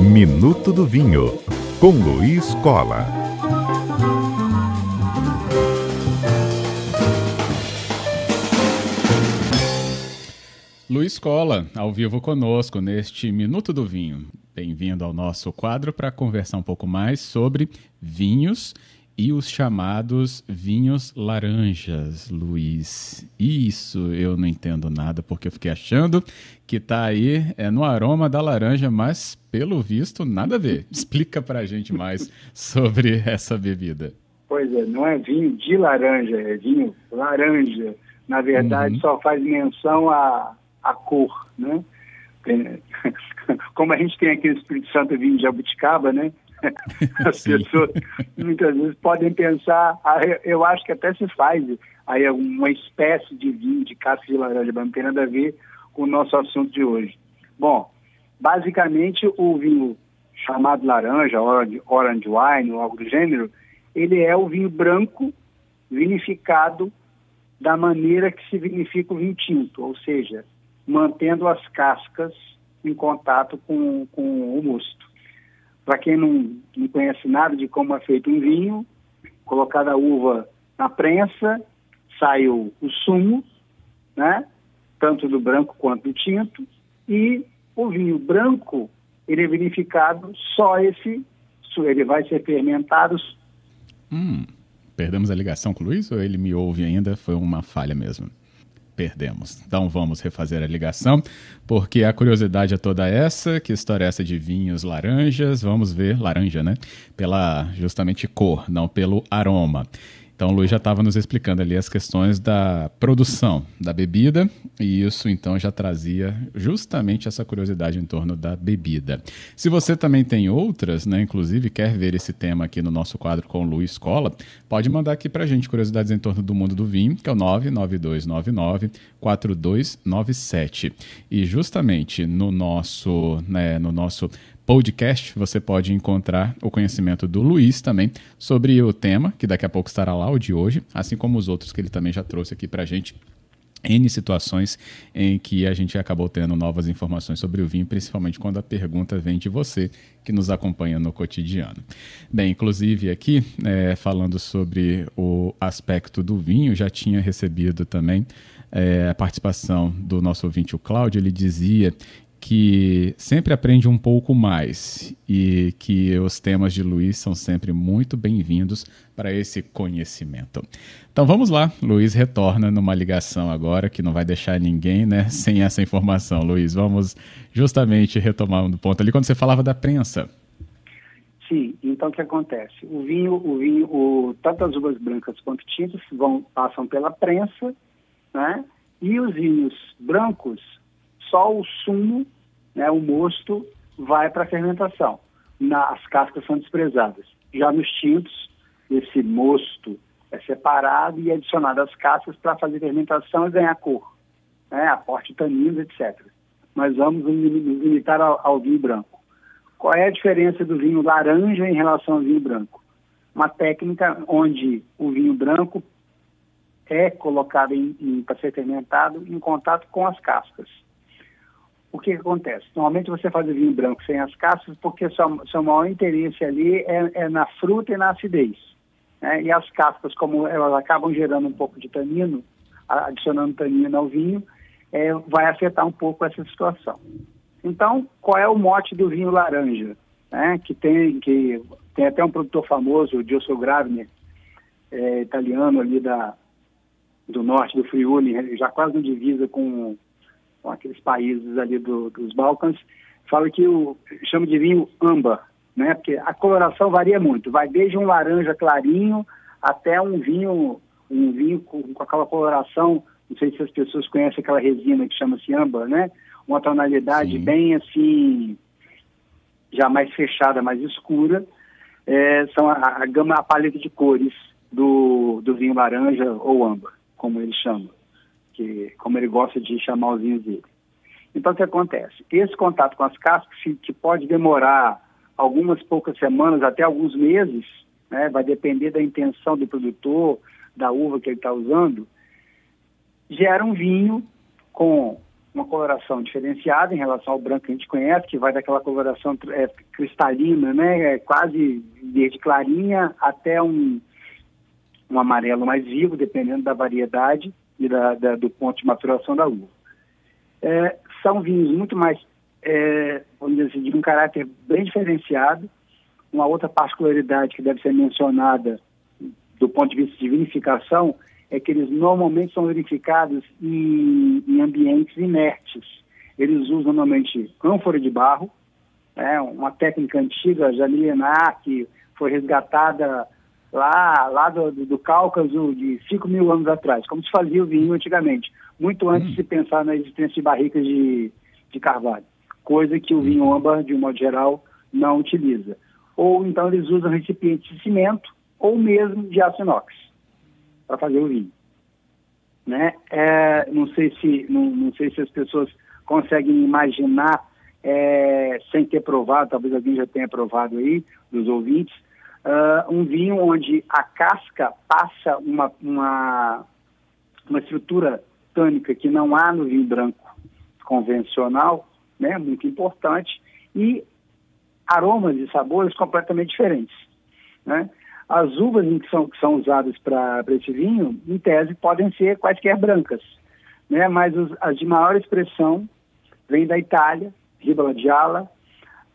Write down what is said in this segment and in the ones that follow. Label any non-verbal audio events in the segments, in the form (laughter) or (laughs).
Minuto do Vinho, com Luiz Cola. Luiz Cola, ao vivo conosco neste Minuto do Vinho. Bem-vindo ao nosso quadro para conversar um pouco mais sobre vinhos e os chamados vinhos laranjas, Luiz. Isso eu não entendo nada, porque eu fiquei achando que tá aí é no aroma da laranja, mas pelo visto nada a ver. (laughs) Explica para a gente mais sobre essa bebida. Pois é, não é vinho de laranja, é vinho laranja. Na verdade, uhum. só faz menção à, à cor, né? (laughs) Como a gente tem aqui no Espírito Santo vinho de jabuticaba, né? (laughs) As pessoas muitas vezes podem pensar, ah, eu acho que até se faz aí uma espécie de vinho de casca de laranja, mas não tem nada a ver com o nosso assunto de hoje. Bom, basicamente o vinho chamado laranja, orange, orange wine ou algo do gênero, ele é o vinho branco vinificado da maneira que se vinifica o vinho tinto, ou seja, mantendo as cascas em contato com, com o mosto. Para quem não, não conhece nada de como é feito um vinho, colocada a uva na prensa, sai o, o sumo, né? tanto do branco quanto do tinto, e o vinho branco, ele é vinificado só esse, ele vai ser fermentado. Hum, perdemos a ligação com o Luiz ou ele me ouve ainda? Foi uma falha mesmo perdemos. Então vamos refazer a ligação, porque a curiosidade é toda essa, que história é essa de vinhos laranjas? Vamos ver laranja, né? Pela justamente cor, não pelo aroma. Então o Luiz já estava nos explicando ali as questões da produção da bebida, e isso então já trazia justamente essa curiosidade em torno da bebida. Se você também tem outras, né, inclusive quer ver esse tema aqui no nosso quadro com o Luiz Cola, pode mandar aqui para a gente curiosidades em torno do mundo do vinho, que é o 99299 4297. E justamente no nosso, né, no nosso podcast, você pode encontrar o conhecimento do Luiz também sobre o tema, que daqui a pouco estará lá, o de hoje, assim como os outros que ele também já trouxe aqui para a gente. N situações em que a gente acabou tendo novas informações sobre o vinho, principalmente quando a pergunta vem de você que nos acompanha no cotidiano. Bem, inclusive aqui, é, falando sobre o aspecto do vinho, já tinha recebido também é, a participação do nosso ouvinte, o Cláudio, ele dizia que sempre aprende um pouco mais e que os temas de Luiz são sempre muito bem-vindos para esse conhecimento. Então vamos lá, Luiz retorna numa ligação agora que não vai deixar ninguém, né, sem essa informação. Luiz, vamos justamente retomar um ponto ali quando você falava da prensa. Sim, então o que acontece? O vinho, o vinho, o, tanto as uvas brancas quanto tintas vão passam pela prensa, né? E os vinhos brancos só o sumo, né, o mosto, vai para a fermentação. Na, as cascas são desprezadas. Já nos tintos, esse mosto é separado e adicionado às cascas para fazer fermentação e ganhar cor, né, aporte taninos, etc. Mas vamos nos limitar ao, ao vinho branco. Qual é a diferença do vinho laranja em relação ao vinho branco? Uma técnica onde o vinho branco é colocado para ser fermentado em contato com as cascas o que, que, acontece? Normalmente você faz o vinho branco sem as cascas porque seu, seu maior interesse ali é, é, na fruta e na acidez. Né? E as cascas, como elas acabam gerando um pouco de tanino, adicionando tanino ao vinho, é, vai afetar um pouco essa situação. Então, qual é o mote do vinho laranja? Né? Que, tem, que tem até um produtor famoso, o Gilson Gravner, é, italiano ali da, do norte do Friuli, já quase no divisa com com aqueles países ali do, dos Balcãs, fala que o chama de vinho âmbar, né? Porque a coloração varia muito, vai desde um laranja clarinho até um vinho um vinho com, com aquela coloração, não sei se as pessoas conhecem aquela resina que chama-se âmbar, né? Uma tonalidade Sim. bem assim já mais fechada, mais escura. É, são a, a gama, a paleta de cores do, do vinho laranja ou âmbar, como ele chama que, como ele gosta de chamar os dele. Então, o que acontece? Esse contato com as cascas, que pode demorar algumas poucas semanas, até alguns meses, né, vai depender da intenção do produtor, da uva que ele está usando, gera um vinho com uma coloração diferenciada em relação ao branco que a gente conhece, que vai daquela coloração é, cristalina, né, é, quase verde clarinha, até um, um amarelo mais vivo, dependendo da variedade e da, da, do ponto de maturação da uva. É, são vinhos muito mais, é, vamos dizer assim, de um caráter bem diferenciado. Uma outra particularidade que deve ser mencionada do ponto de vista de vinificação é que eles normalmente são verificados em, em ambientes inertes. Eles usam normalmente ânfora de barro, é uma técnica antiga, já milenar, que foi resgatada lá, lá do, do, Cáucaso de 5 mil anos atrás, como se fazia o vinho antigamente, muito antes hum. de pensar na existência de barricas de, de carvalho, coisa que o vinho âmbar, de um modo geral, não utiliza. Ou então eles usam recipientes de cimento ou mesmo de aço inox para fazer o vinho. Né? É, não, sei se, não, não, sei se as pessoas conseguem imaginar, é, sem ter provado, talvez alguém já tenha provado aí, dos ouvintes, uh, um vinho onde a casca passa uma, uma, uma estrutura tânica que não há no vinho branco convencional, né, muito importante, e aromas e sabores completamente diferentes. Né? As uvas que são, que são usadas para esse vinho, em tese, podem ser quaisquer brancas, né? mas os, as de maior expressão vêm da Itália, Ribola di Ala,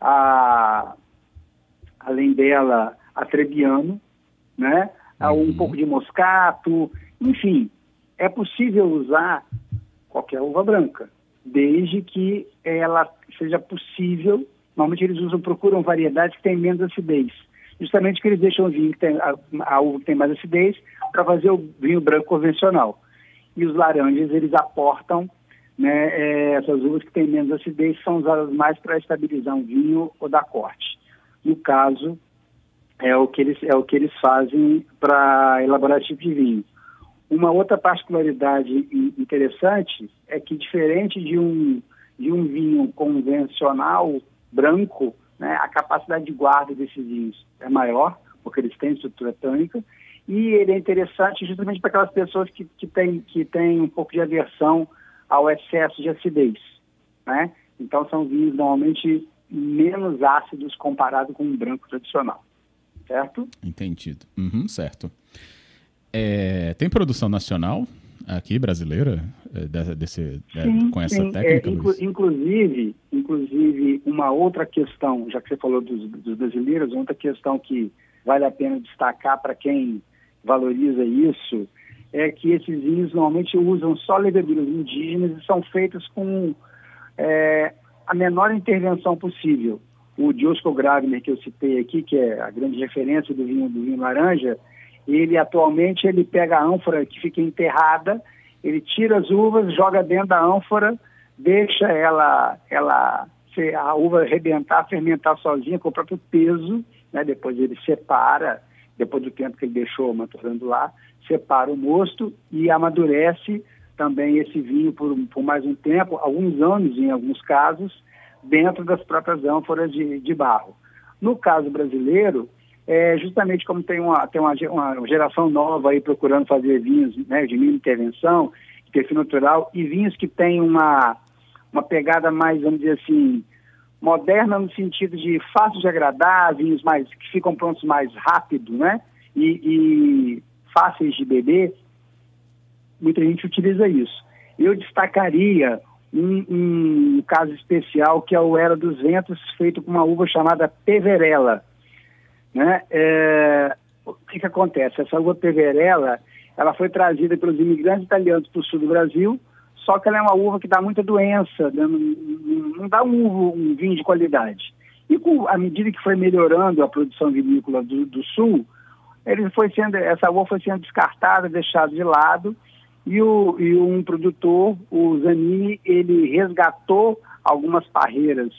a, além dela, a Trebbiano, né? um uhum. pouco de moscato, enfim, é possível usar qualquer uva branca, desde que ela seja possível. Normalmente eles usam, procuram variedades que têm menos acidez justamente que eles deixam o vinho que tem, a, a uva que tem mais acidez para fazer o vinho branco convencional. E os laranjas, eles aportam né, é, essas uvas que têm menos acidez, são usadas mais para estabilizar um vinho ou dar corte. No caso, é o que eles, é o que eles fazem para elaborar esse tipo de vinho. Uma outra particularidade interessante é que, diferente de um, de um vinho convencional branco, né, a capacidade de guarda desses vinhos é maior, porque eles têm estrutura tânica, e ele é interessante justamente para aquelas pessoas que, que, têm, que têm um pouco de aversão ao excesso de acidez. Né? Então são vinhos normalmente menos ácidos comparado com um branco tradicional. Certo? Entendido. Uhum, certo. É, tem produção nacional aqui brasileira é, desse, é, sim, com essa sim. técnica? É, inclu, inclusive, inclusive, uma outra questão, já que você falou dos, dos brasileiros, outra questão que vale a pena destacar para quem valoriza isso é que esses vinhos normalmente usam só leveduras indígenas e são feitos com é, a menor intervenção possível. O Diosco Gravner, que eu citei aqui, que é a grande referência do vinho, do vinho laranja, ele atualmente ele pega a ânfora que fica enterrada, ele tira as uvas, joga dentro da ânfora, deixa ela, ela a uva arrebentar, fermentar sozinha com o próprio peso, né? depois ele separa, depois do tempo que ele deixou maturando lá, separa o mosto e amadurece também esse vinho por, por mais um tempo, alguns anos em alguns casos, dentro das próprias ânforas de, de barro. No caso brasileiro, é, justamente como tem, uma, tem uma, uma geração nova aí procurando fazer vinhos né, de mínima intervenção, de perfil natural, e vinhos que têm uma, uma pegada mais, vamos dizer assim, moderna no sentido de fácil de agradar, vinhos mais, que ficam prontos mais rápido, né? E, e fáceis de beber, muita gente utiliza isso. Eu destacaria um, um, caso especial que é o Era dos Ventos, feito com uma uva chamada Peverella. Né? É, o que, que acontece? Essa uva peverella, ela foi trazida pelos imigrantes italianos para o sul do Brasil, só que ela é uma uva que dá muita doença, não, não dá um, um, vinho de qualidade. E com, à medida que foi melhorando a produção vinícola do, do sul, ele foi sendo, essa uva foi sendo descartada, deixada de lado, e, o, e um produtor, o Zanini, ele resgatou algumas parreiras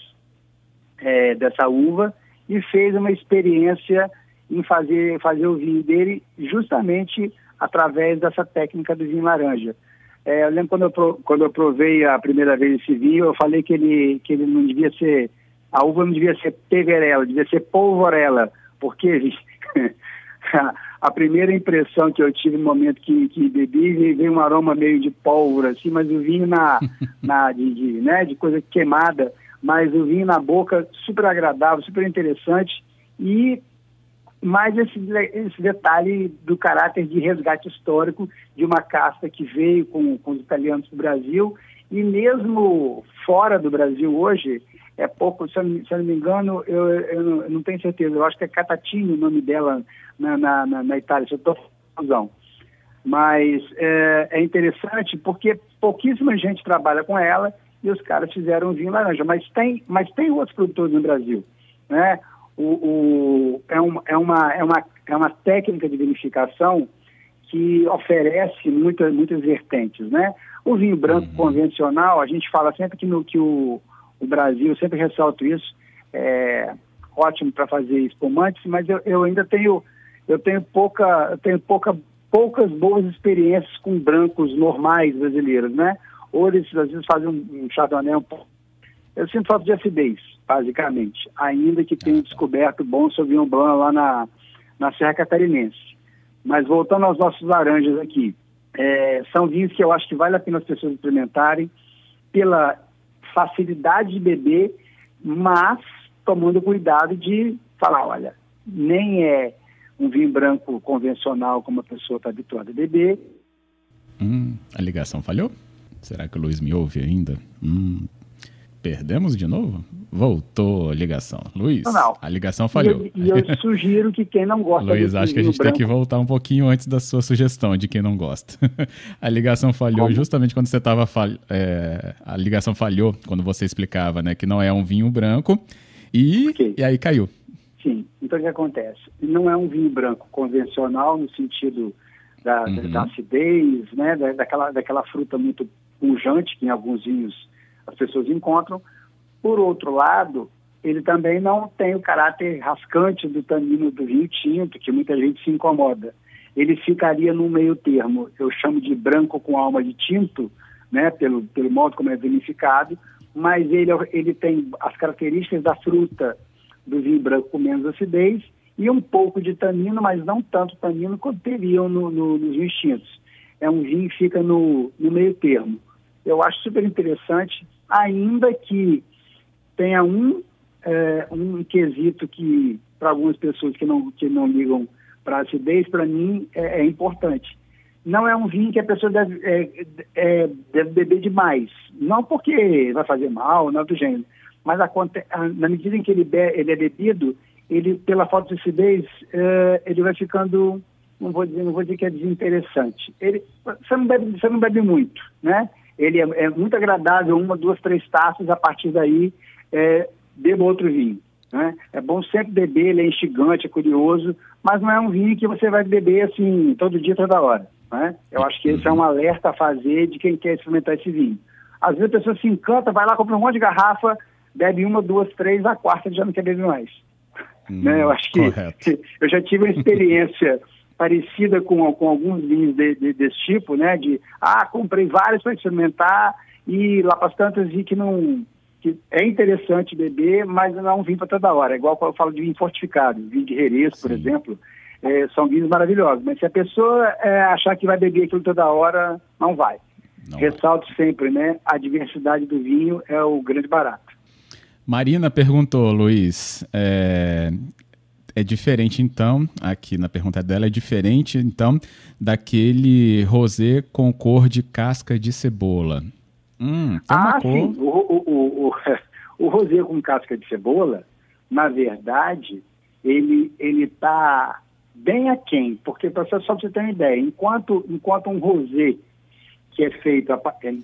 é, dessa uva e fez uma experiência em fazer, fazer o vinho dele justamente através dessa técnica do vinho laranja. É, eu lembro quando eu, quando eu provei a primeira vez esse vinho, eu falei que ele, que ele não devia ser, a uva não devia ser peverela, devia ser polvorela, porque (laughs) a primeira impressão que eu tive no momento que, que bebi, veio um aroma meio de pólvora, assim, mas o vinho na, (laughs) na de, de, né, de coisa queimada, mas o vinho na boca super agradável, super interessante. E mais esse, esse detalhe do caráter de resgate histórico de uma casta que veio com, com os italianos para o Brasil. E mesmo fora do Brasil hoje, é pouco, se eu, se eu não me engano, eu, eu, não, eu, não, tenho certeza, eu acho que é Catatini o nome dela na, na, na, na Itália, se eu estou confusão. Mas é, é, interessante porque pouquíssima gente trabalha com ela e os caras fizeram vinho laranja. Mas tem, mas tem outros produtores no Brasil. Né? O, o, é, um, é, uma, é, uma, é uma técnica de vinificação que oferece muitas, muitas vertentes. Né? O vinho branco uhum. convencional, a gente fala sempre que, no, que o, o Brasil, sempre ressalto isso, é ótimo para fazer espumantes, mas eu, eu, ainda tenho, eu tenho pouca, eu tenho pouca, poucas boas experiências com brancos normais brasileiros, né? Ou eles às vezes fazem um, um chardonnay um pouco. Eu sinto falta de acidez, basicamente, ainda que tenha descoberto bom Sauvignon Blanc lá na, na Serra Catarinense. Mas voltando aos nossos laranjas aqui, é, são vinhos que eu acho que vale a pena as pessoas experimentarem pela facilidade de beber, mas tomando cuidado de falar, olha, nem é um vinho branco convencional como a pessoa está habituada a beber. Hum, a ligação falhou? Será que o Luiz me ouve ainda? Hum, Perdemos de novo? Voltou a ligação. Luiz, não, a ligação falhou. E eu, eu, (laughs) sugiro que quem não gosta Luiz, acho que a gente branco... tem que voltar um pouquinho antes da sua sugestão de quem não gosta. (laughs) a ligação falhou Como? justamente quando você estava. Fal... É... a ligação falhou quando você explicava né, que não é um vinho branco e, okay. e aí caiu. Sim, então o que acontece? Não é um vinho branco convencional no sentido da, uhum. da acidez, né, da, daquela, daquela fruta muito pungente que em alguns vinhos as pessoas encontram. Por outro lado, ele também não tem o caráter rascante do tanino do vinho tinto, que muita gente se incomoda. Ele ficaria no meio termo, eu chamo de branco com alma de tinto, né, pelo, pelo modo como é vinificado, mas ele, ele tem as características da fruta do vinho branco com menos acidez e um pouco de tanino, mas não tanto tanino quanto teriam no, no, nos vinhos tintos. É um vinho que fica no, no meio termo. Eu acho super interessante ainda que tenha um, é, um quesito que, para algumas pessoas que não, que não ligam para acidez, para mim é, é, importante. Não é um vinho que a pessoa deve, é, é, deve beber demais. Não porque vai fazer mal, não é do gênero. Mas a, a, na medida em que ele, be, ele é bebido, ele, pela falta de acidez, é, ele vai ficando, não vou dizer, não vou dizer que é desinteressante. Ele, você, não bebe, você não bebe muito, né? Ele é, é, muito agradável, uma, duas, três taças, a partir daí é, beba outro vinho. Né? É bom sempre beber, ele é instigante, é curioso, mas não é um vinho que você vai beber assim todo dia, toda hora. Né? Eu acho que esse é um alerta a fazer de quem quer experimentar esse vinho. Às vezes a pessoa se encanta, vai lá, compra um monte de garrafa, bebe uma, duas, três, a quarta já não quer beber mais. Hum, né? Eu acho que correto. (laughs) eu já tive uma experiência parecida com, com alguns vinhos de, de, desse tipo, né? De, ah, comprei vários para experimentar e lá para as tantas vi que não... Que é interessante beber, mas não é um vinho para toda hora. É igual quando eu falo de vinho fortificado, vinho de Jerez, por exemplo, é, são vinhos maravilhosos. Mas se a pessoa é, achar que vai beber aquilo toda hora, não vai. Não Ressalto vai. sempre, né? A diversidade do vinho é o grande barato. Marina perguntou, Luiz, é, é diferente, então, aqui na pergunta dela, é diferente, então, daquele rosé com cor de casca de cebola. Hum, ah, cor... sim. O, o, o, o, (laughs) o rosé com casca de cebola, na verdade, ele ele está bem aquém, porque para só você ter uma ideia, enquanto, enquanto um rosé que é feito, é,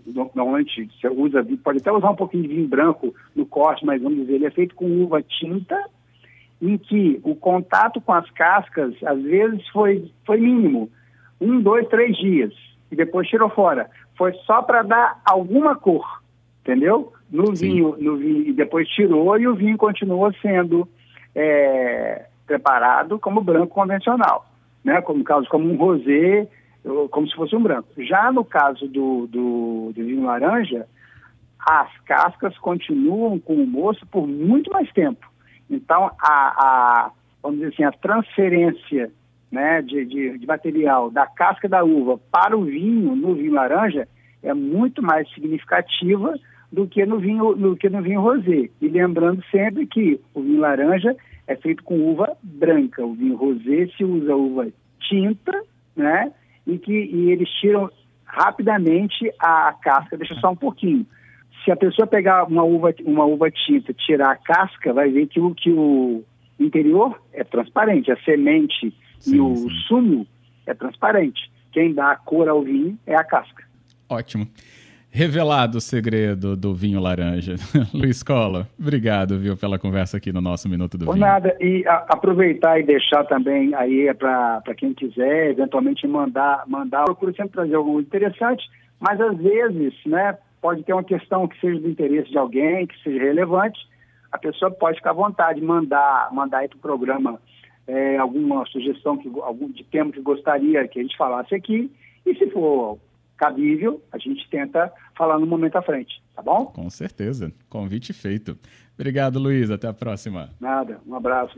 normalmente você usa, pode até usar um pouquinho de vinho branco no corte, mas vamos dizer, ele é feito com uva tinta em que o contato com as cascas, às vezes, foi, foi mínimo. Um, dois, três dias. E depois tirou fora. Foi só para dar alguma cor, entendeu? No vinho, no vinho, e depois tirou e o vinho continuou sendo é, preparado como branco convencional, né? Como caso como um rosé, como se fosse um branco. Já no caso do, do, do vinho laranja, as cascas continuam com o moço por muito mais tempo. Então, a, a, vamos dizer assim, a transferência né, de, de, de material da casca da uva para o vinho, no vinho laranja, é muito mais significativa do que no vinho, do que no vinho rosé. E lembrando sempre que o vinho laranja é feito com uva branca, o vinho rosé se usa uva tinta, né? E que e eles tiram rapidamente a, casca, deixa só um pouquinho. Se a pessoa pegar uma uva, uma uva tinta, tirar a casca, vai ver que o que o interior é transparente, a semente sim, e o sim. sumo é transparente. Quem dá a cor ao vinho é a casca. Ótimo. Revelado o segredo do vinho laranja. (laughs) Luiz Cola, obrigado, viu, pela conversa aqui no nosso Minuto do Por Vinho. nada, e a, aproveitar e deixar também aí para quem quiser, eventualmente mandar, mandar, eu procuro sempre trazer algo interessante, mas às vezes, né, pode ter uma questão que seja do interesse de alguém, que seja relevante, a pessoa pode ficar à vontade, mandar, mandar aí para o programa é, alguma sugestão que, algum, de tema que gostaria que a gente falasse aqui, e se for cabível, a gente tenta falar no momento à frente, tá bom? Com certeza. Convite feito. Obrigado, Luiz. Até a próxima. Nada. Um abraço.